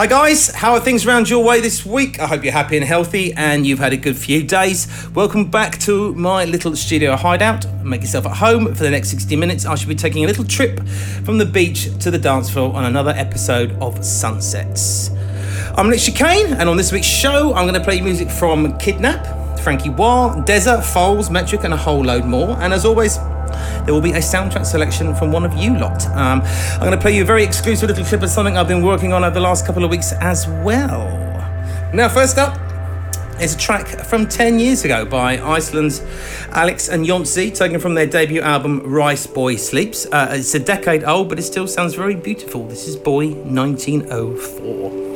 Hi guys, how are things around your way this week? I hope you're happy and healthy and you've had a good few days. Welcome back to my little studio hideout. Make yourself at home for the next 60 minutes. I shall be taking a little trip from the beach to the dance floor on another episode of Sunsets. I'm Nick Chicane and on this week's show I'm going to play music from Kidnap, Frankie Wah, Desert, Foles, Metric and a whole load more. And as always, there will be a soundtrack selection from one of you lot. Um, I'm going to play you a very exclusive little clip of something I've been working on over the last couple of weeks as well. Now, first up is a track from 10 years ago by Iceland's Alex and Jónsi, taken from their debut album Riceboy Sleeps. Uh, it's a decade old, but it still sounds very beautiful. This is Boy 1904.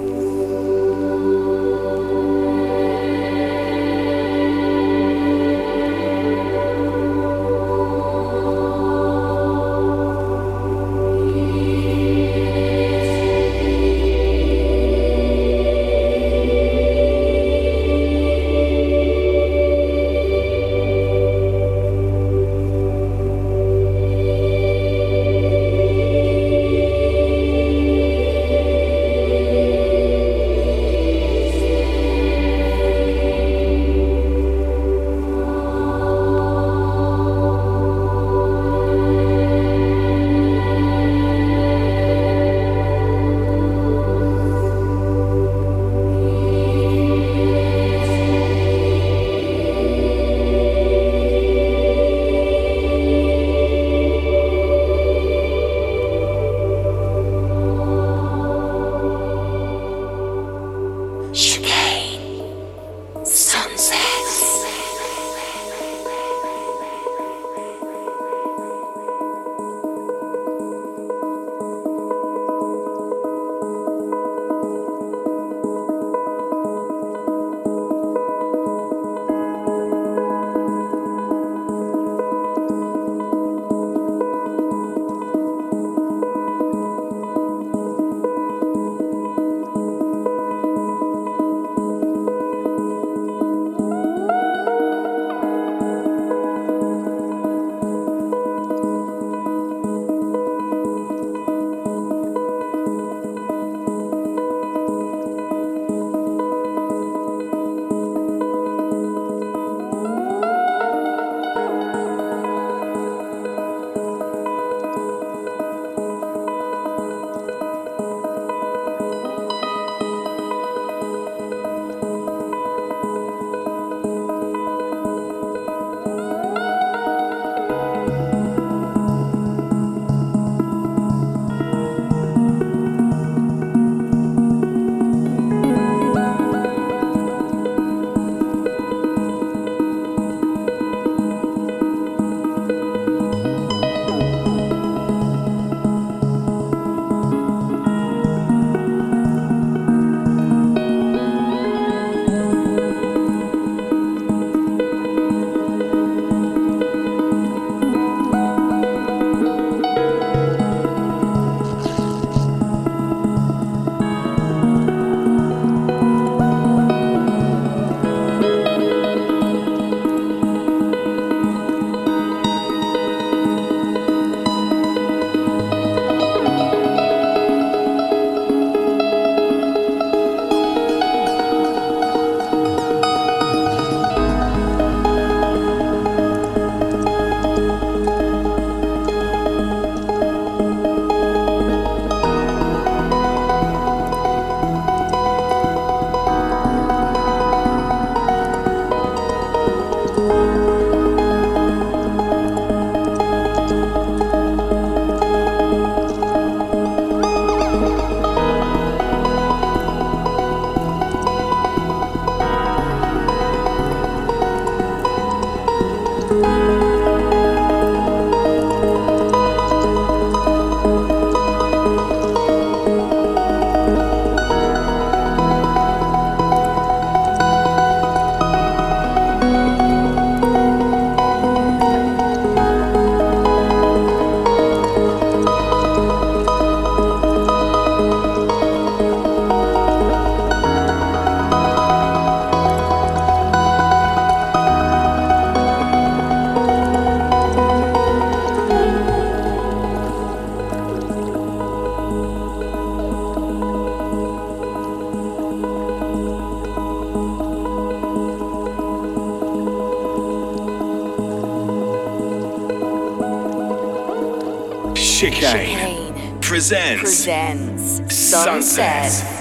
Sunset. Sunset.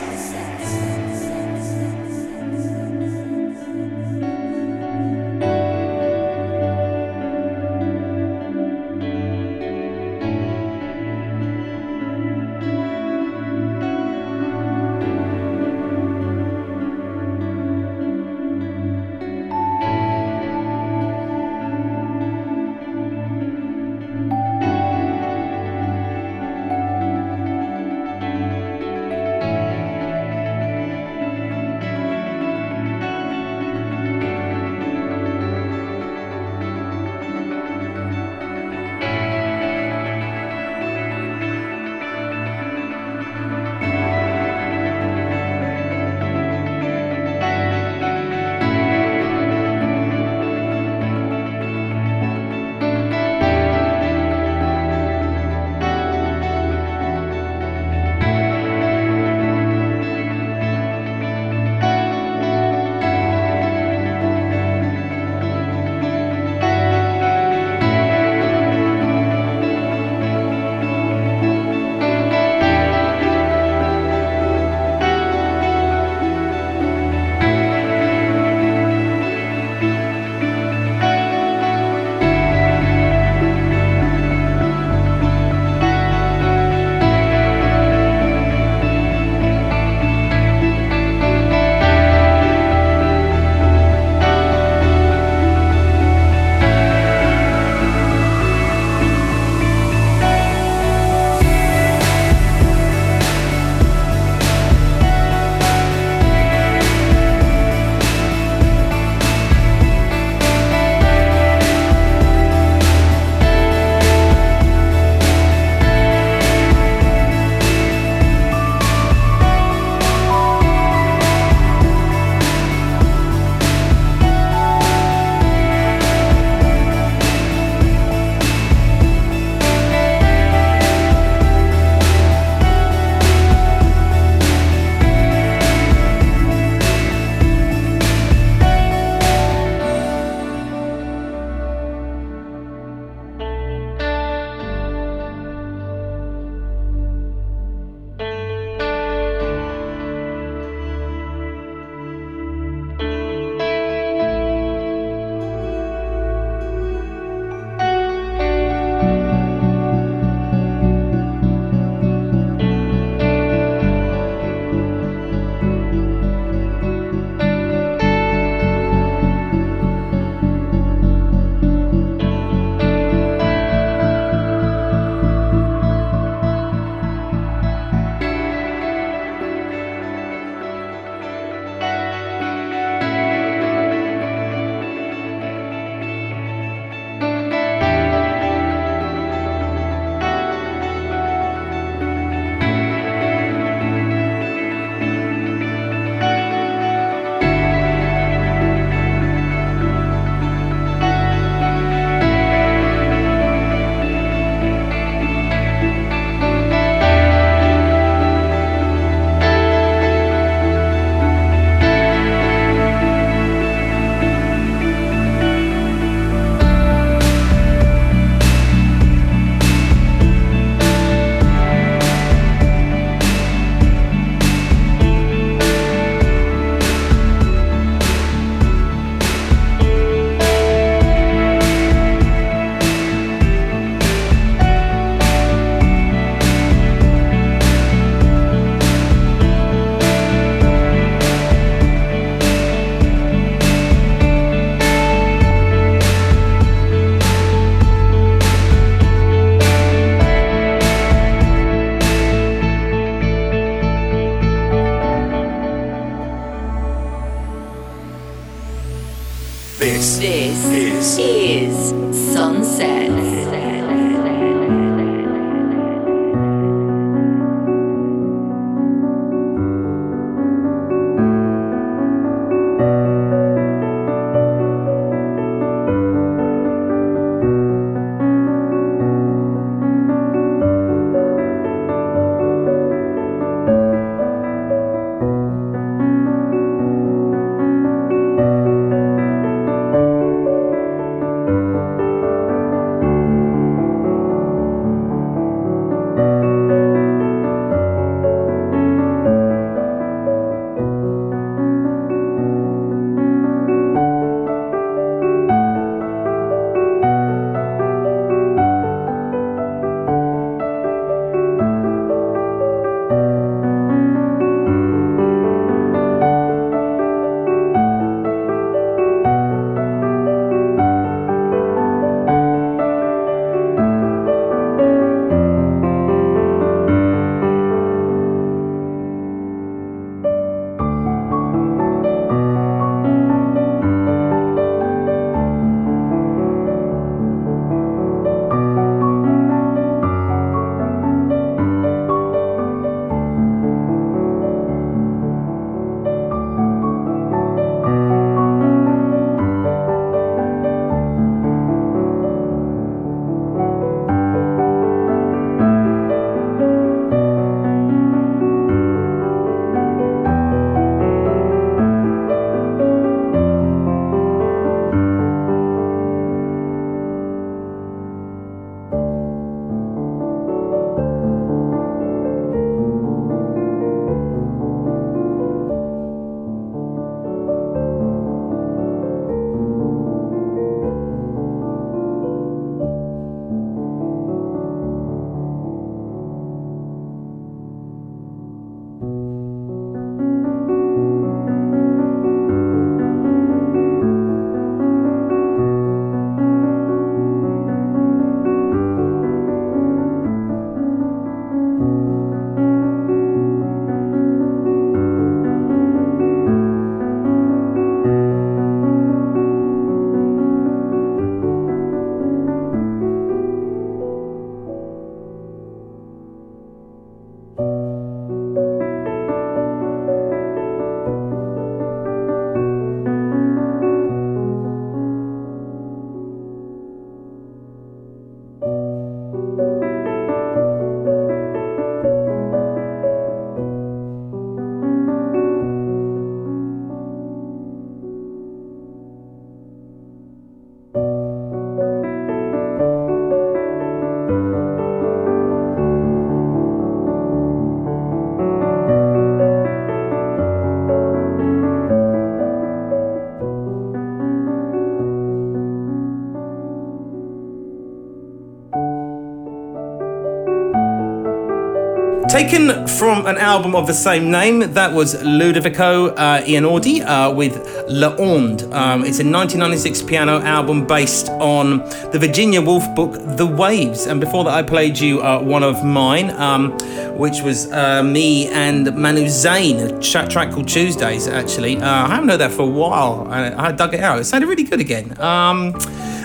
Taken from an album of the same name, that was Ludovico uh, uh, with Le Onde. Um, it's a 1996 piano album based on the Virginia Woolf book The Waves. And before that, I played you uh, one of mine, um, which was uh, me and Manu Zain, a tra- track called Tuesdays, actually. Uh, I haven't heard that for a while. I, I dug it out. It sounded really good again. Um,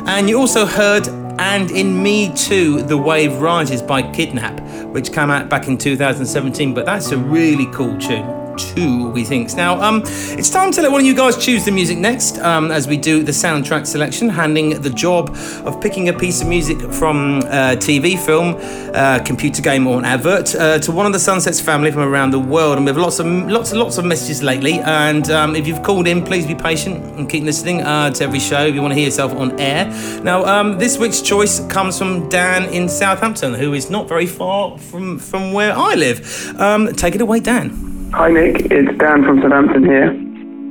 and you also heard and in Me Too, The Wave Rises by Kidnap, which came out back in 2017. But that's a really cool tune two, we think. Now, um, it's time to let one of you guys choose the music next um, as we do the soundtrack selection, handing the job of picking a piece of music from a TV, film, uh, computer game, or an advert uh, to one of the Sunsets family from around the world. And we have lots of lots and lots of messages lately. And um, if you've called in, please be patient and keep listening uh, to every show if you want to hear yourself on air. Now, um, this week's choice comes from Dan in Southampton, who is not very far from from where I live. Um, take it away, Dan. Hi Nick, it's Dan from Southampton here.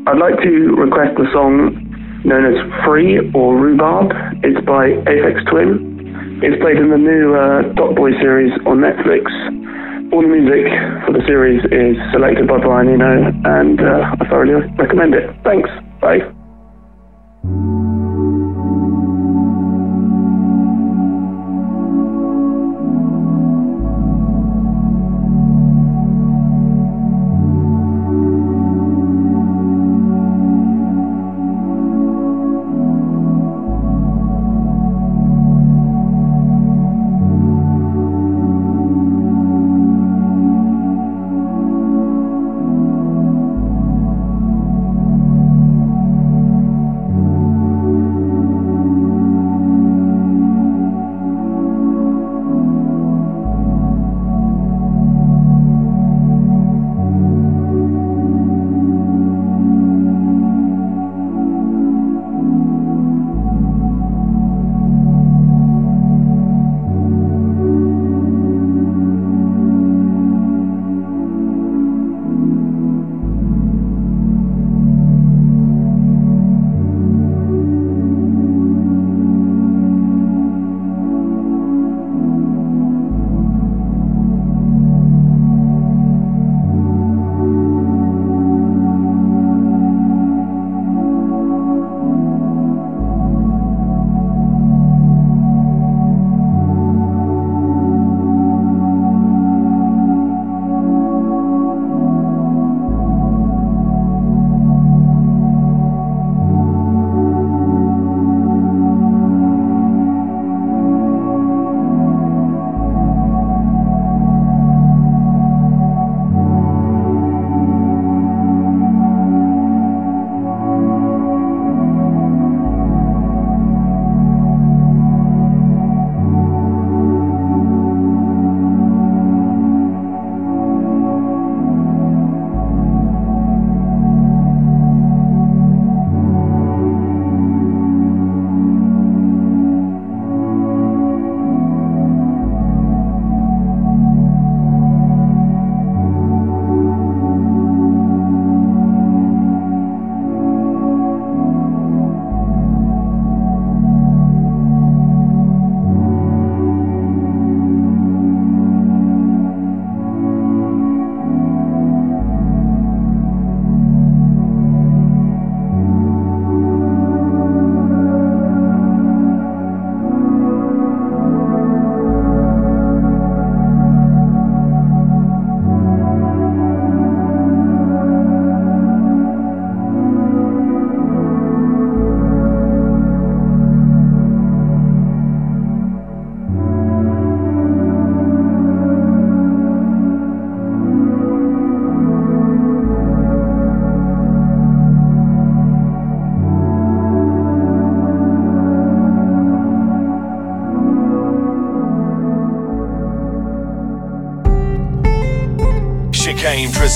I'd like to request a song known as Free or Rhubarb. It's by Aphex Twin. It's played in the new uh, Top Boy series on Netflix. All the music for the series is selected by Brian Eno, and uh, I thoroughly recommend it. Thanks. Bye.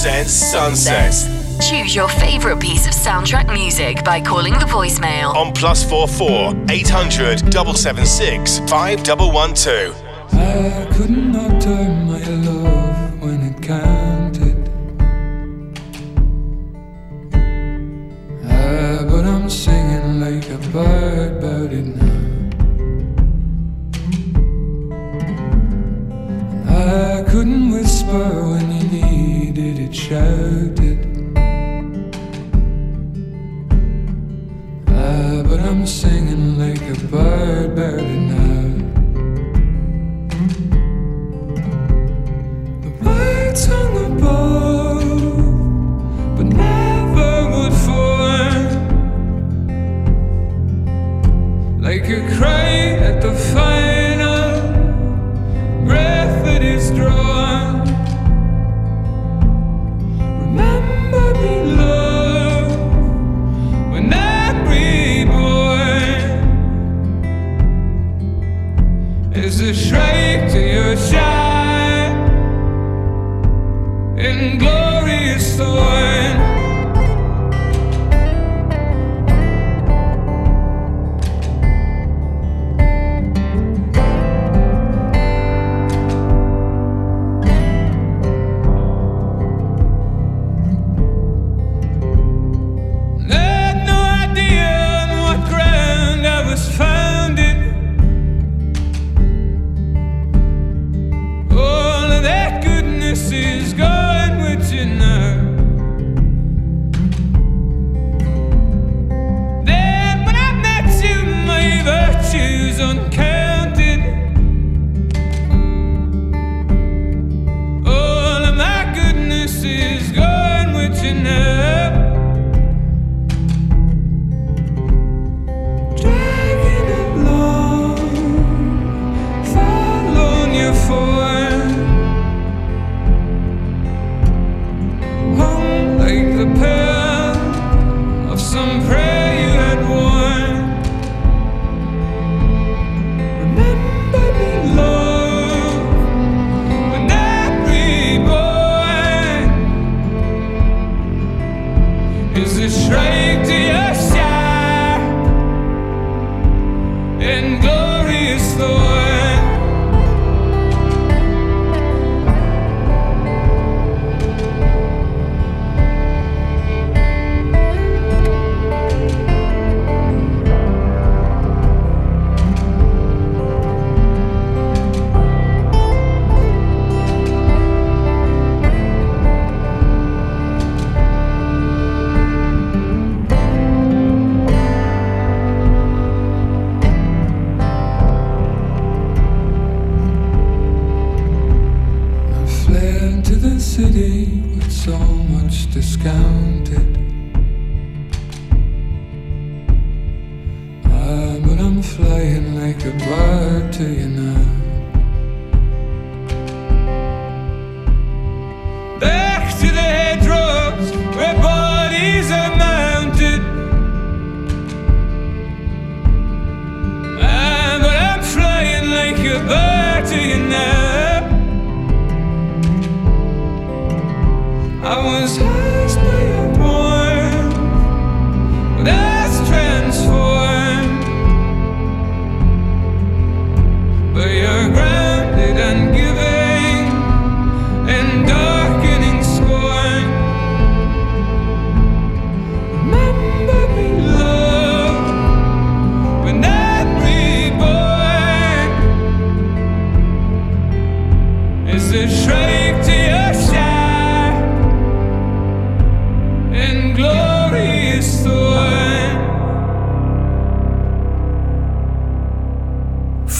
Chicane presents Sunset Choose your favourite piece of soundtrack music by calling the voicemail. on plus four four eight hundred double seven six five double one two. I couldn't utter my love when it counted. Ah, but I'm singing like a bird about it now. I couldn't whisper when you needed it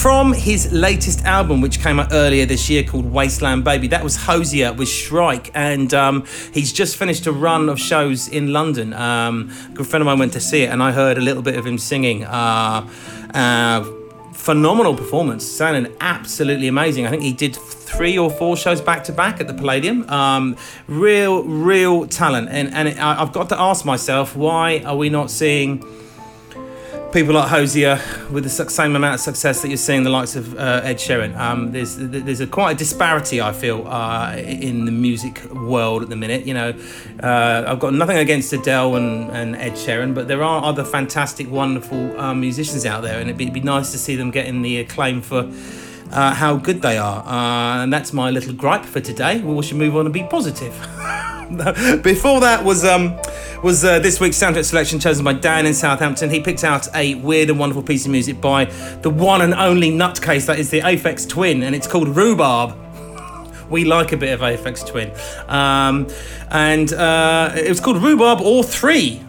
From his latest album, which came out earlier this year called Wasteland Baby, that was Hozier with Shrike, and um, he's just finished a run of shows in London. Um, a good friend of mine went to see it, and I heard a little bit of him singing. Uh, uh, phenomenal performance, sounding absolutely amazing. I think he did three or four shows back to back at the Palladium. Um, real, real talent, and and it, I, I've got to ask myself, why are we not seeing? People like Hozier with the same amount of success that you're seeing the likes of uh, Ed Sheeran. Um, there's there's a quite a disparity I feel uh, in the music world at the minute. You know, uh, I've got nothing against Adele and, and Ed Sheeran, but there are other fantastic, wonderful uh, musicians out there, and it'd be, it'd be nice to see them getting the acclaim for. Uh, how good they are, uh, and that's my little gripe for today. We should move on and be positive. Before that was um, was uh, this week's soundtrack selection chosen by Dan in Southampton. He picked out a weird and wonderful piece of music by the one and only nutcase that is the Aphex Twin, and it's called Rhubarb. We like a bit of Aphex Twin, um, and uh, it was called Rhubarb or Three.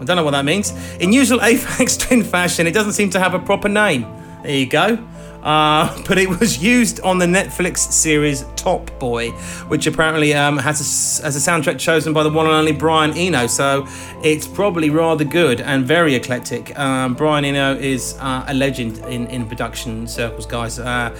I don't know what that means. In usual Aphex Twin fashion, it doesn't seem to have a proper name. There you go. Uh, but it was used on the Netflix series Top Boy, which apparently um, has a, as a soundtrack chosen by the one and only Brian Eno. So it's probably rather good and very eclectic. Um, Brian Eno is uh, a legend in, in production circles, guys. Uh,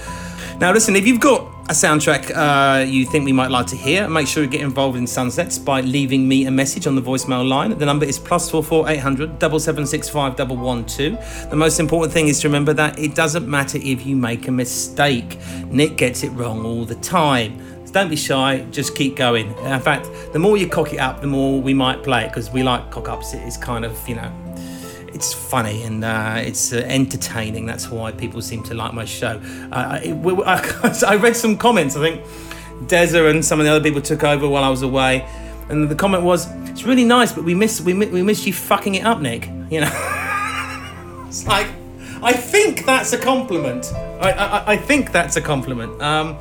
now, listen, if you've got a soundtrack uh, you think we might like to hear, make sure you get involved in Sunsets by leaving me a message on the voicemail line. The number is plus four four eight hundred double seven six five double one two. The most important thing is to remember that it doesn't matter if you make a mistake. Nick gets it wrong all the time. So don't be shy, just keep going. In fact, the more you cock it up, the more we might play it because we like cock ups. It's kind of, you know, it's funny and uh, it's uh, entertaining. That's why people seem to like my show. Uh, it, I, I read some comments. I think Deza and some of the other people took over while I was away, and the comment was, "It's really nice, but we miss we, we miss you fucking it up, Nick." You know, it's like I think that's a compliment. I I, I think that's a compliment. Um,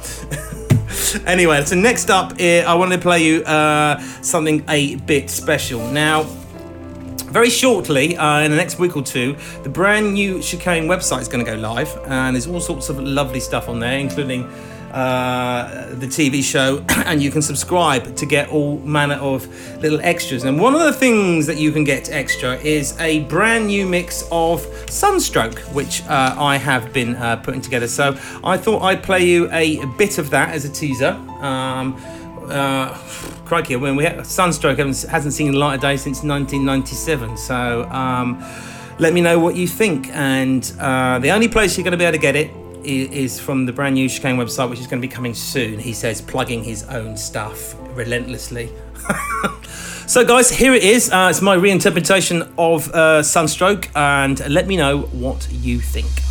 anyway, so next up, uh, I want to play you uh, something a bit special now very shortly, uh, in the next week or two, the brand new Chicane website is going to go live, and there's all sorts of lovely stuff on there, including uh, the TV show, and you can subscribe to get all manner of little extras. And one of the things that you can get extra is a brand new mix of Sunstroke, which uh, I have been uh, putting together. So I thought I'd play you a bit of that as a teaser. Um, crikey, when we had, Sunstroke hasn't, hasn't seen the light of day since 1997. So um, let me know what you think. And uh, the only place you're going to be able to get it is from the brand new Chicane website, which is going to be coming soon. He says, plugging his own stuff relentlessly. so, guys, here it is. Uh, it's my reinterpretation of uh, Sunstroke, and let me know what you think.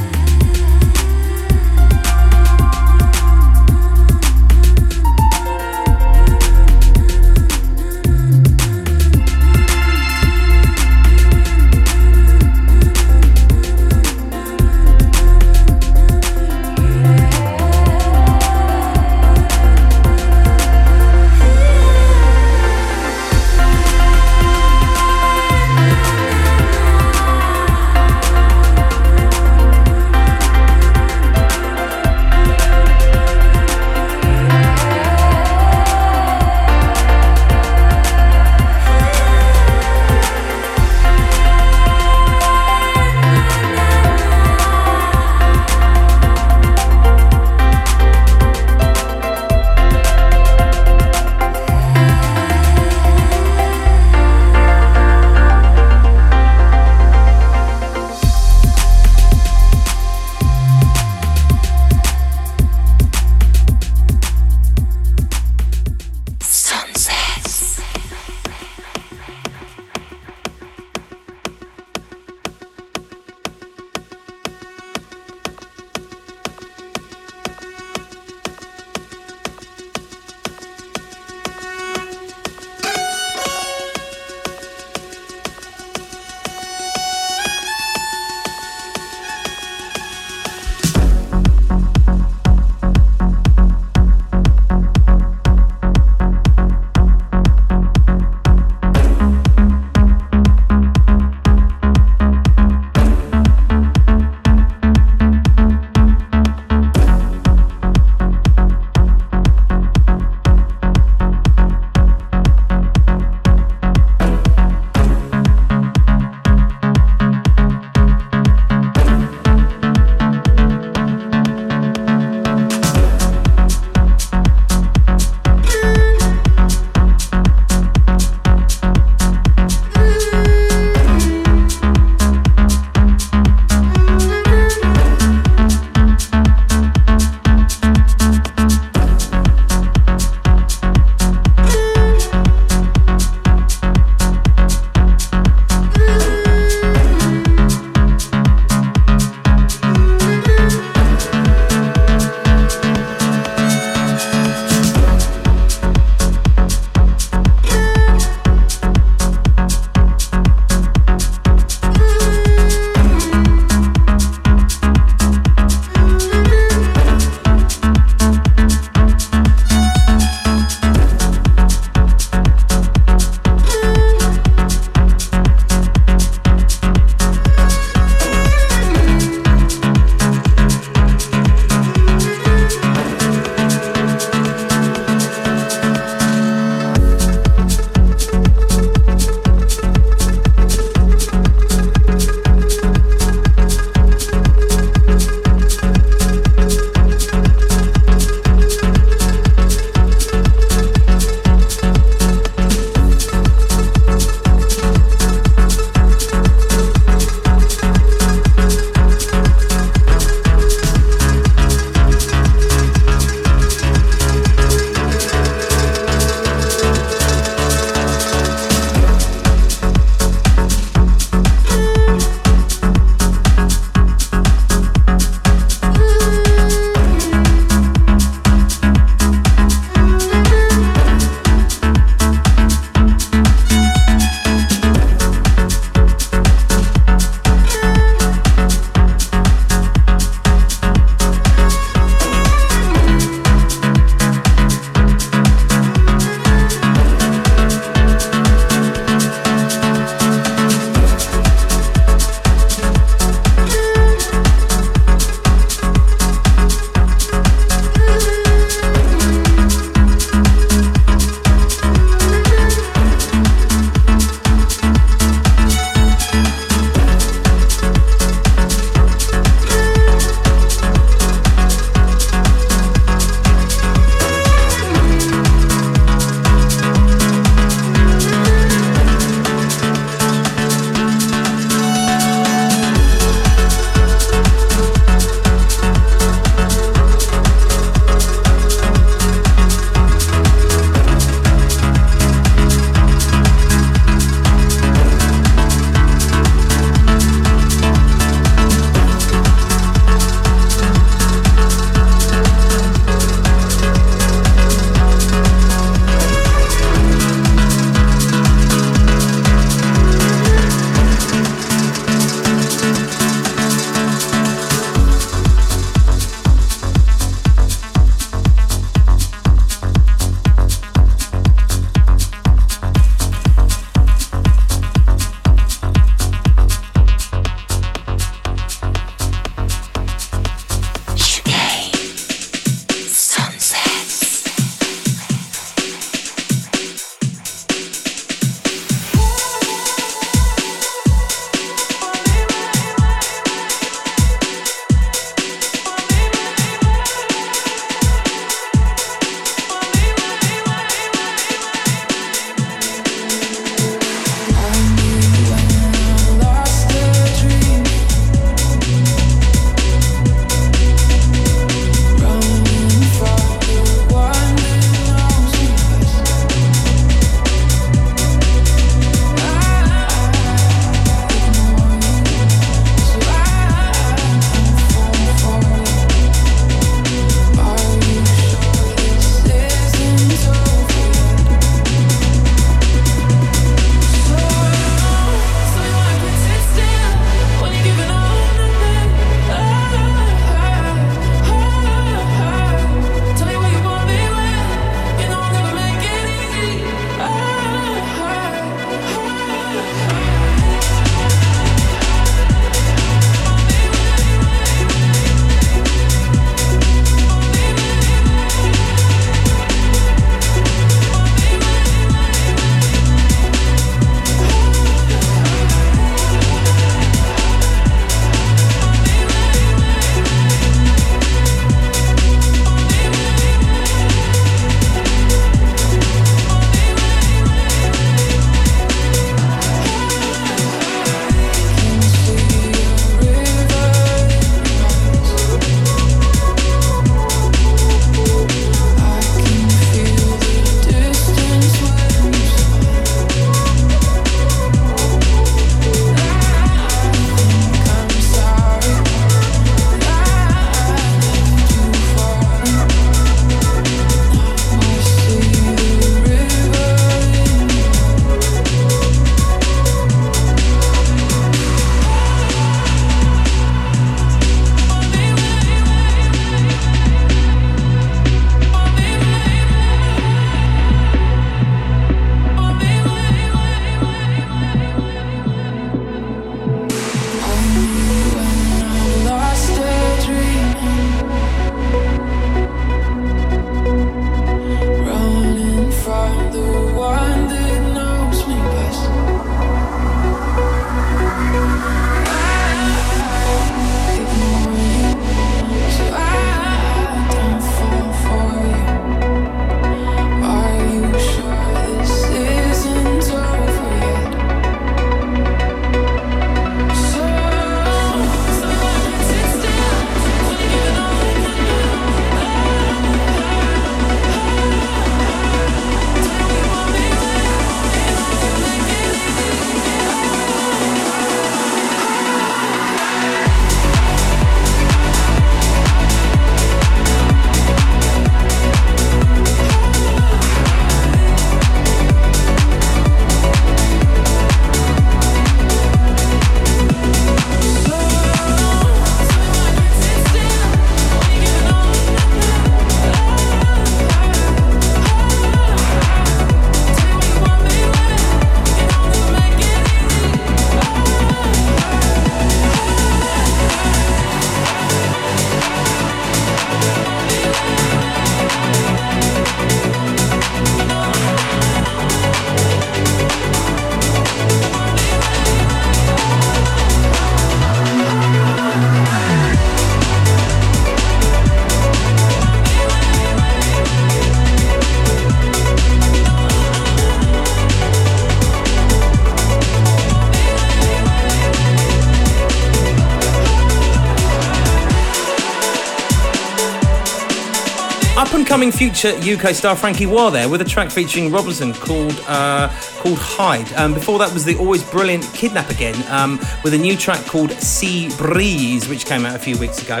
Future UK star Frankie Wah there with a track featuring Robinson called uh, called Hide. Um, before that was the always brilliant Kidnap Again um, with a new track called Sea Breeze, which came out a few weeks ago.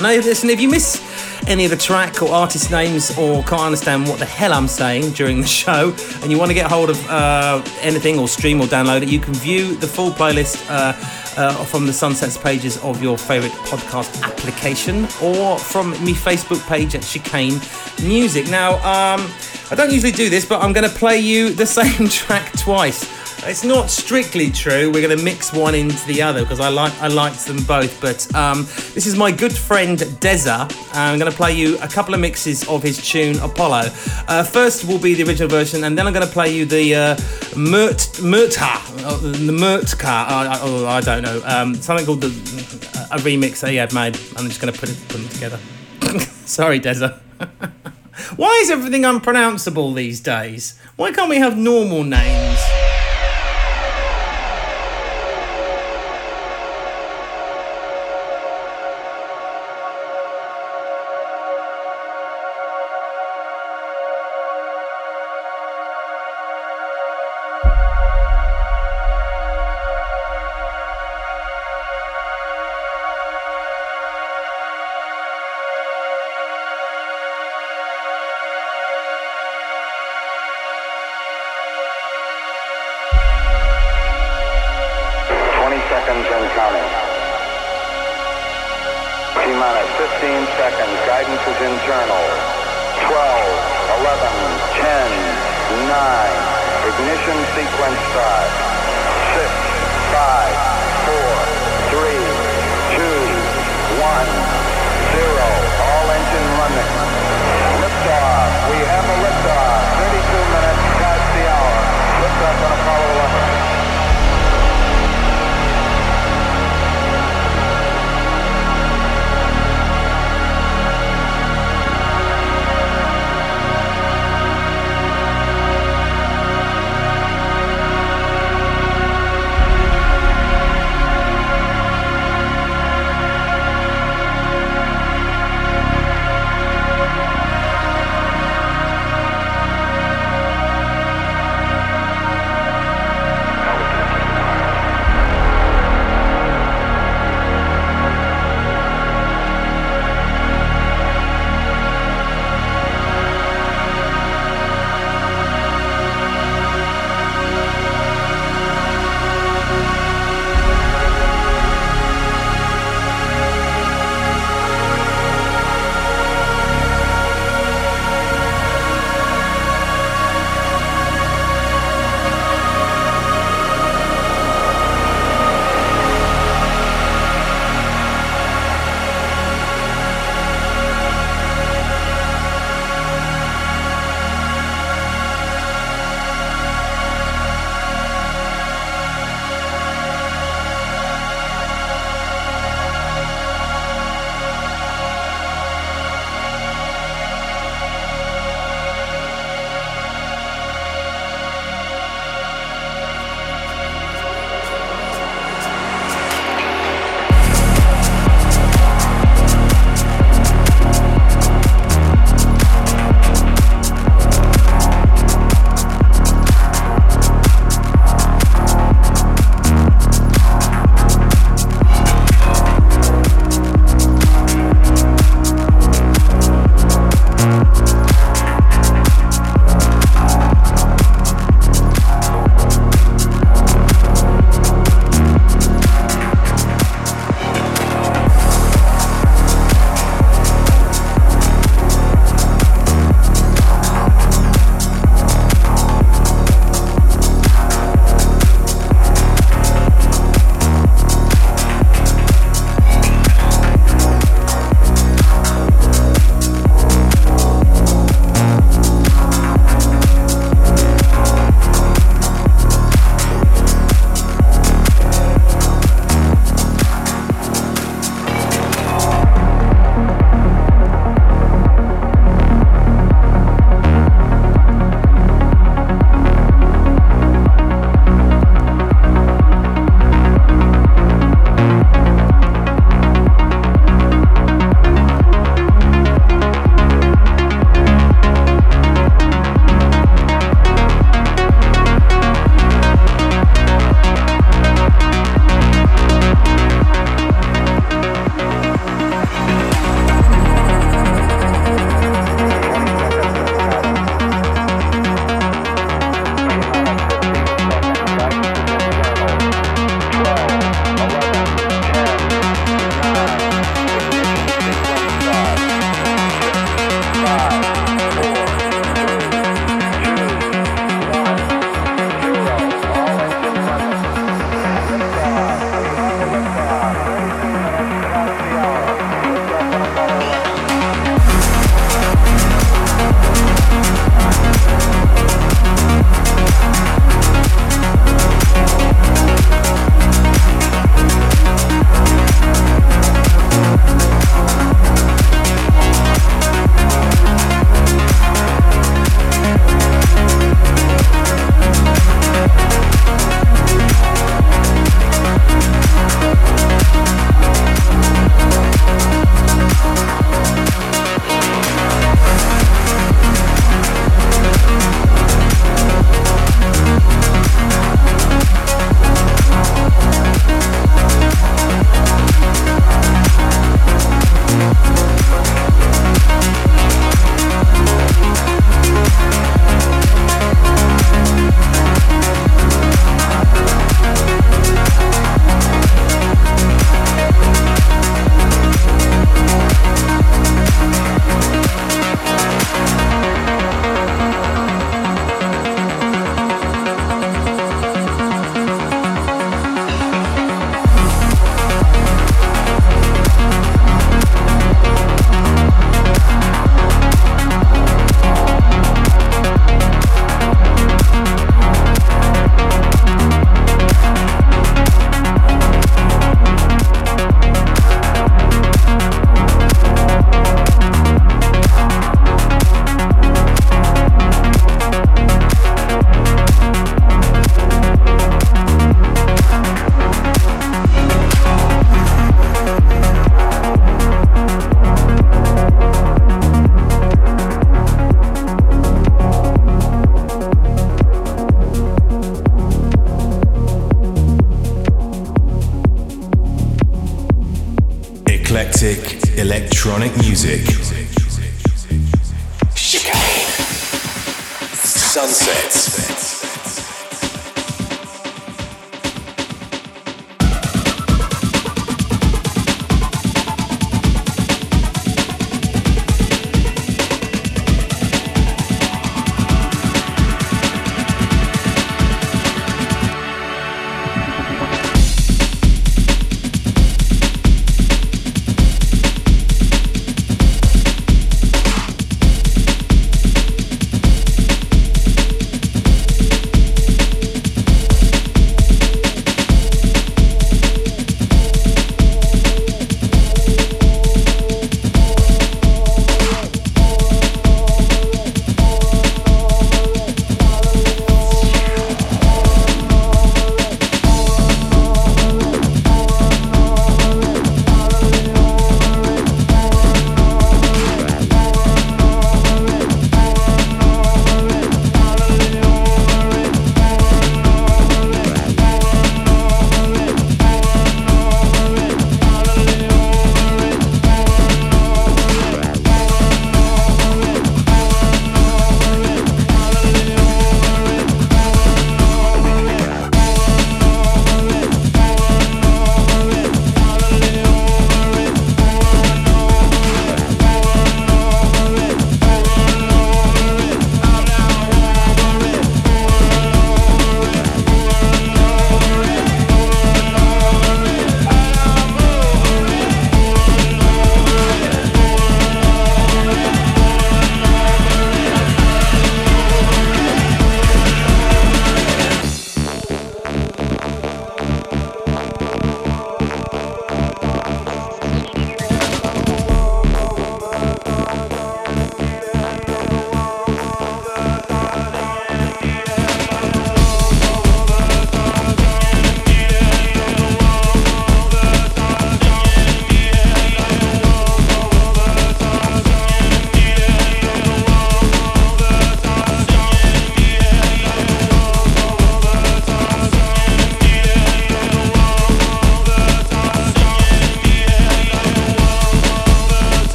Now, listen, if you miss any of the track or artist names or can't understand what the hell I'm saying during the show and you want to get hold of uh, anything or stream or download it, you can view the full playlist uh, uh, from the Sunsets pages of your favourite podcast application or from me Facebook page at Chicane Music. Now, um, I don't usually do this, but I'm going to play you the same track twice. It's not strictly true. We're going to mix one into the other because I like I liked them both. But um, this is my good friend Deza. I'm going to play you a couple of mixes of his tune Apollo. Uh, first will be the original version, and then I'm going to play you the uh, Mert Merta, uh, the Mertka. Uh, oh, I don't know um, something called the a remix that he had made. I'm just going to put it put it together. Sorry, Deza. Why is everything unpronounceable these days? Why can't we have normal names? Seconds and counting. T minus 15 seconds. Guidance is internal. 12, 11, 10, 9. Ignition sequence start. 6, 5, 4, 3, 2, 1, 0. All engine running. Liftoff. We have a liftoff. 32 minutes past the hour. Liftoff on Apollo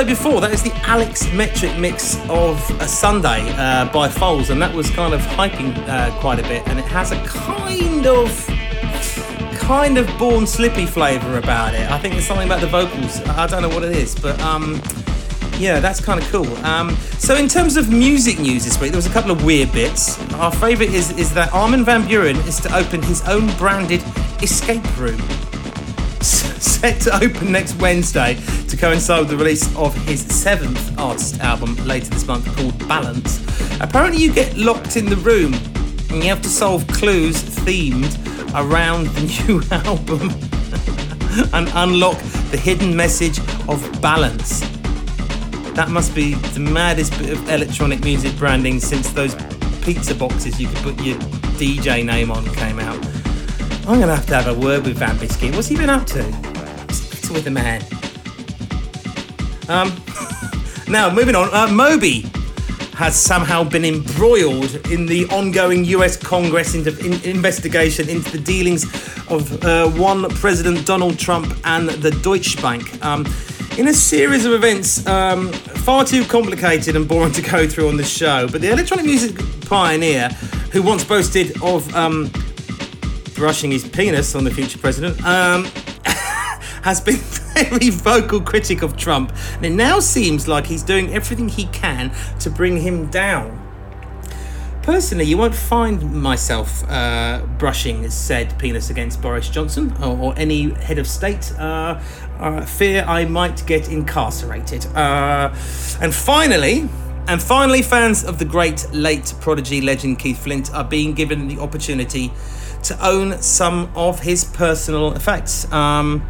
show before. That is the Alex Metric mix of a Sunday uh, by Foals, and that was kind of hyping uh, quite a bit. And it has a kind of, kind of Born Slippy flavour about it. I think there's something about the vocals. I don't know what it is, but um, yeah, that's kind of cool. Um, so, in terms of music news this week, there was a couple of weird bits. Our favourite is is that Armin van Buuren is to open his own branded escape room set to open next Wednesday to coincide with the release of his seventh artist album later this month called Balance. Apparently, you get locked in the room and you have to solve clues themed around the new album and unlock the hidden message of balance. That must be the maddest bit of electronic music branding since those pizza boxes you could put your DJ name on came out. I'm gonna have to have a word with Van. What's he been up to? Speak with the man. Um, now moving on. Uh, Moby has somehow been embroiled in the ongoing U.S. Congress into, in, investigation into the dealings of uh, one President Donald Trump and the Deutsche Bank. Um, in a series of events um, far too complicated and boring to go through on the show, but the electronic music pioneer, who once boasted of um, brushing his penis on the future president, um, has been very vocal critic of Trump, and it now seems like he's doing everything he can to bring him down. Personally, you won't find myself uh, brushing said penis against Boris Johnson or, or any head of state. Uh, uh, fear I might get incarcerated. Uh, and finally, and finally, fans of the great late prodigy legend Keith Flint are being given the opportunity to own some of his personal effects. Um,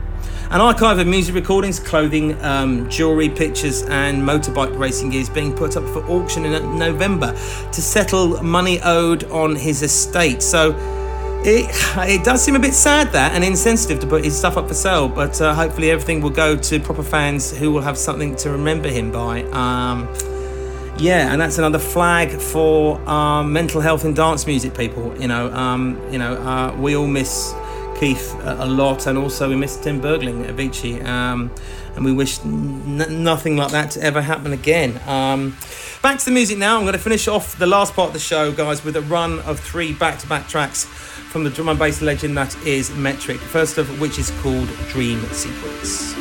an archive of music recordings, clothing, um, jewellery, pictures, and motorbike racing gear is being put up for auction in November to settle money owed on his estate. So it, it does seem a bit sad that and insensitive to put his stuff up for sale, but uh, hopefully everything will go to proper fans who will have something to remember him by. Um, yeah, and that's another flag for um, mental health and dance music people. You know, um, you know, uh, we all miss Keith a, lot, and also we miss Tim Bergling, Avicii, um, and we wish n- nothing like that to ever happen again. Um, back to the music now. I'm going to finish off the last part of the show, guys, with a run of three back-to-back tracks from the drum and bass legend that is Metrik. First of which is called Dream Sequence.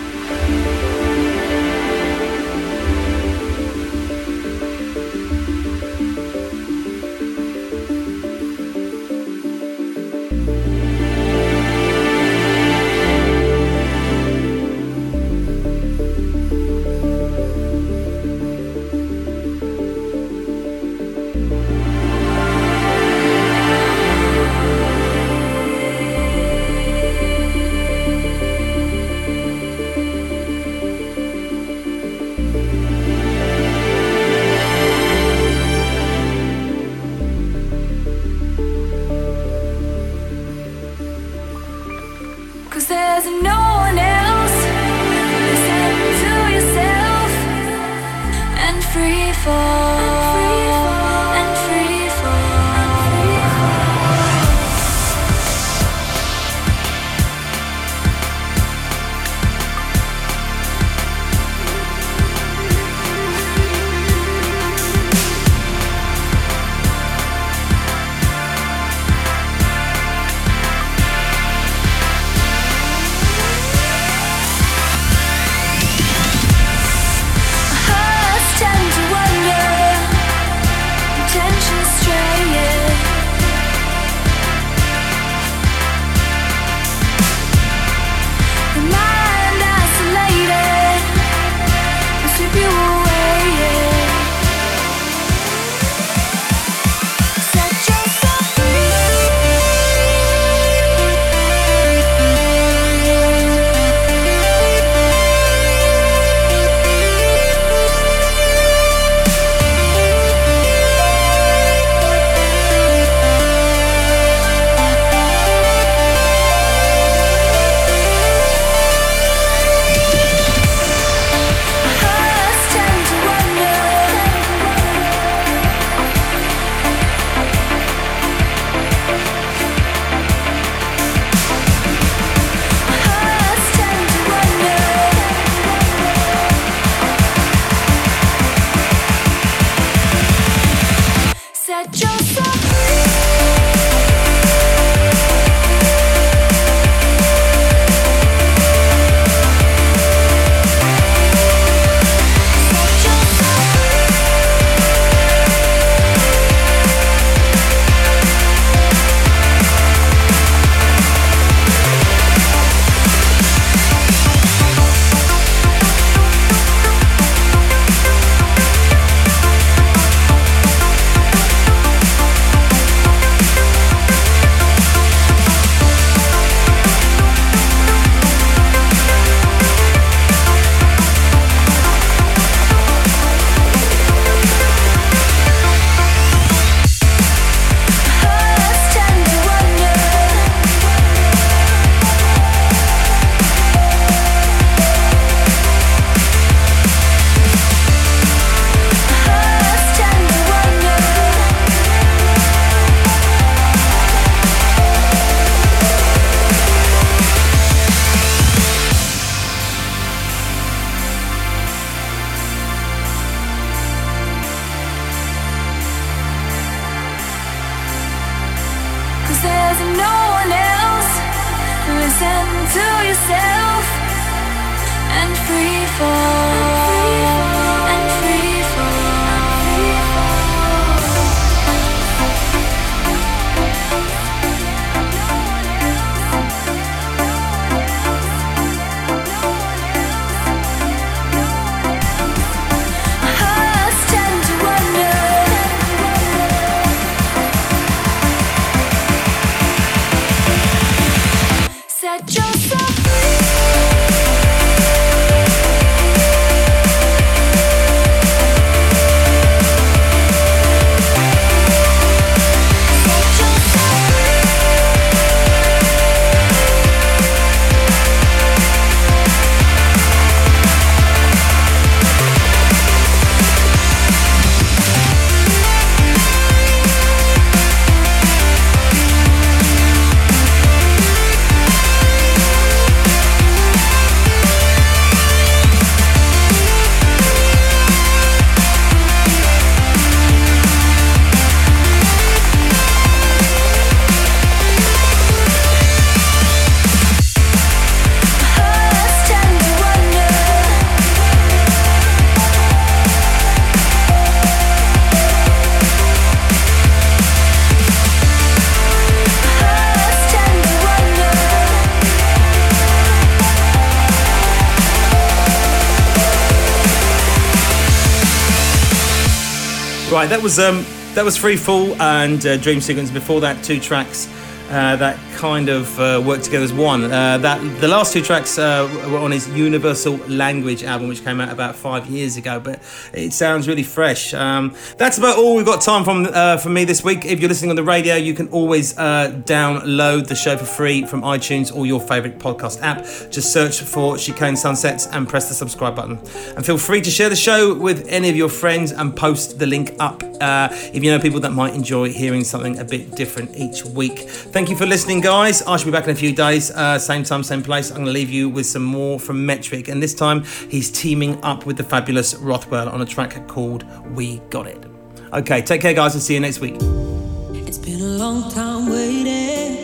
Right, that was um, that was Free Fall and uh, Dream Sequence. Before that, two tracks uh, that kind of uh, worked together as one. Uh, that the last two tracks uh, were on his Universal Language album, which came out about five years ago. But it sounds really fresh. Um, that's about all we've got time from uh, for me this week. If you're listening on the radio, you can always download the show for free from iTunes or your favourite podcast app. Just search for Chicane Sunsets and press the subscribe button. And feel free to share the show with any of your friends and post the link up if you know people that might enjoy hearing something a bit different each week. Thank you for listening, guys. I shall be back in a few days, uh, same time, same place. I'm going to leave you with some more from Metrik, and this time he's teaming up with the fabulous Rothwell on a track called We Got It. Okay, take care, guys, and see you next week. It's been a long time waiting,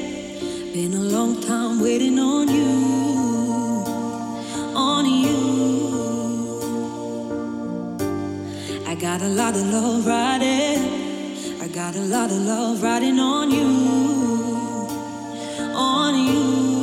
been a long time waiting on you, on you. I got a lot of love riding, I got a lot of love riding on you, on you.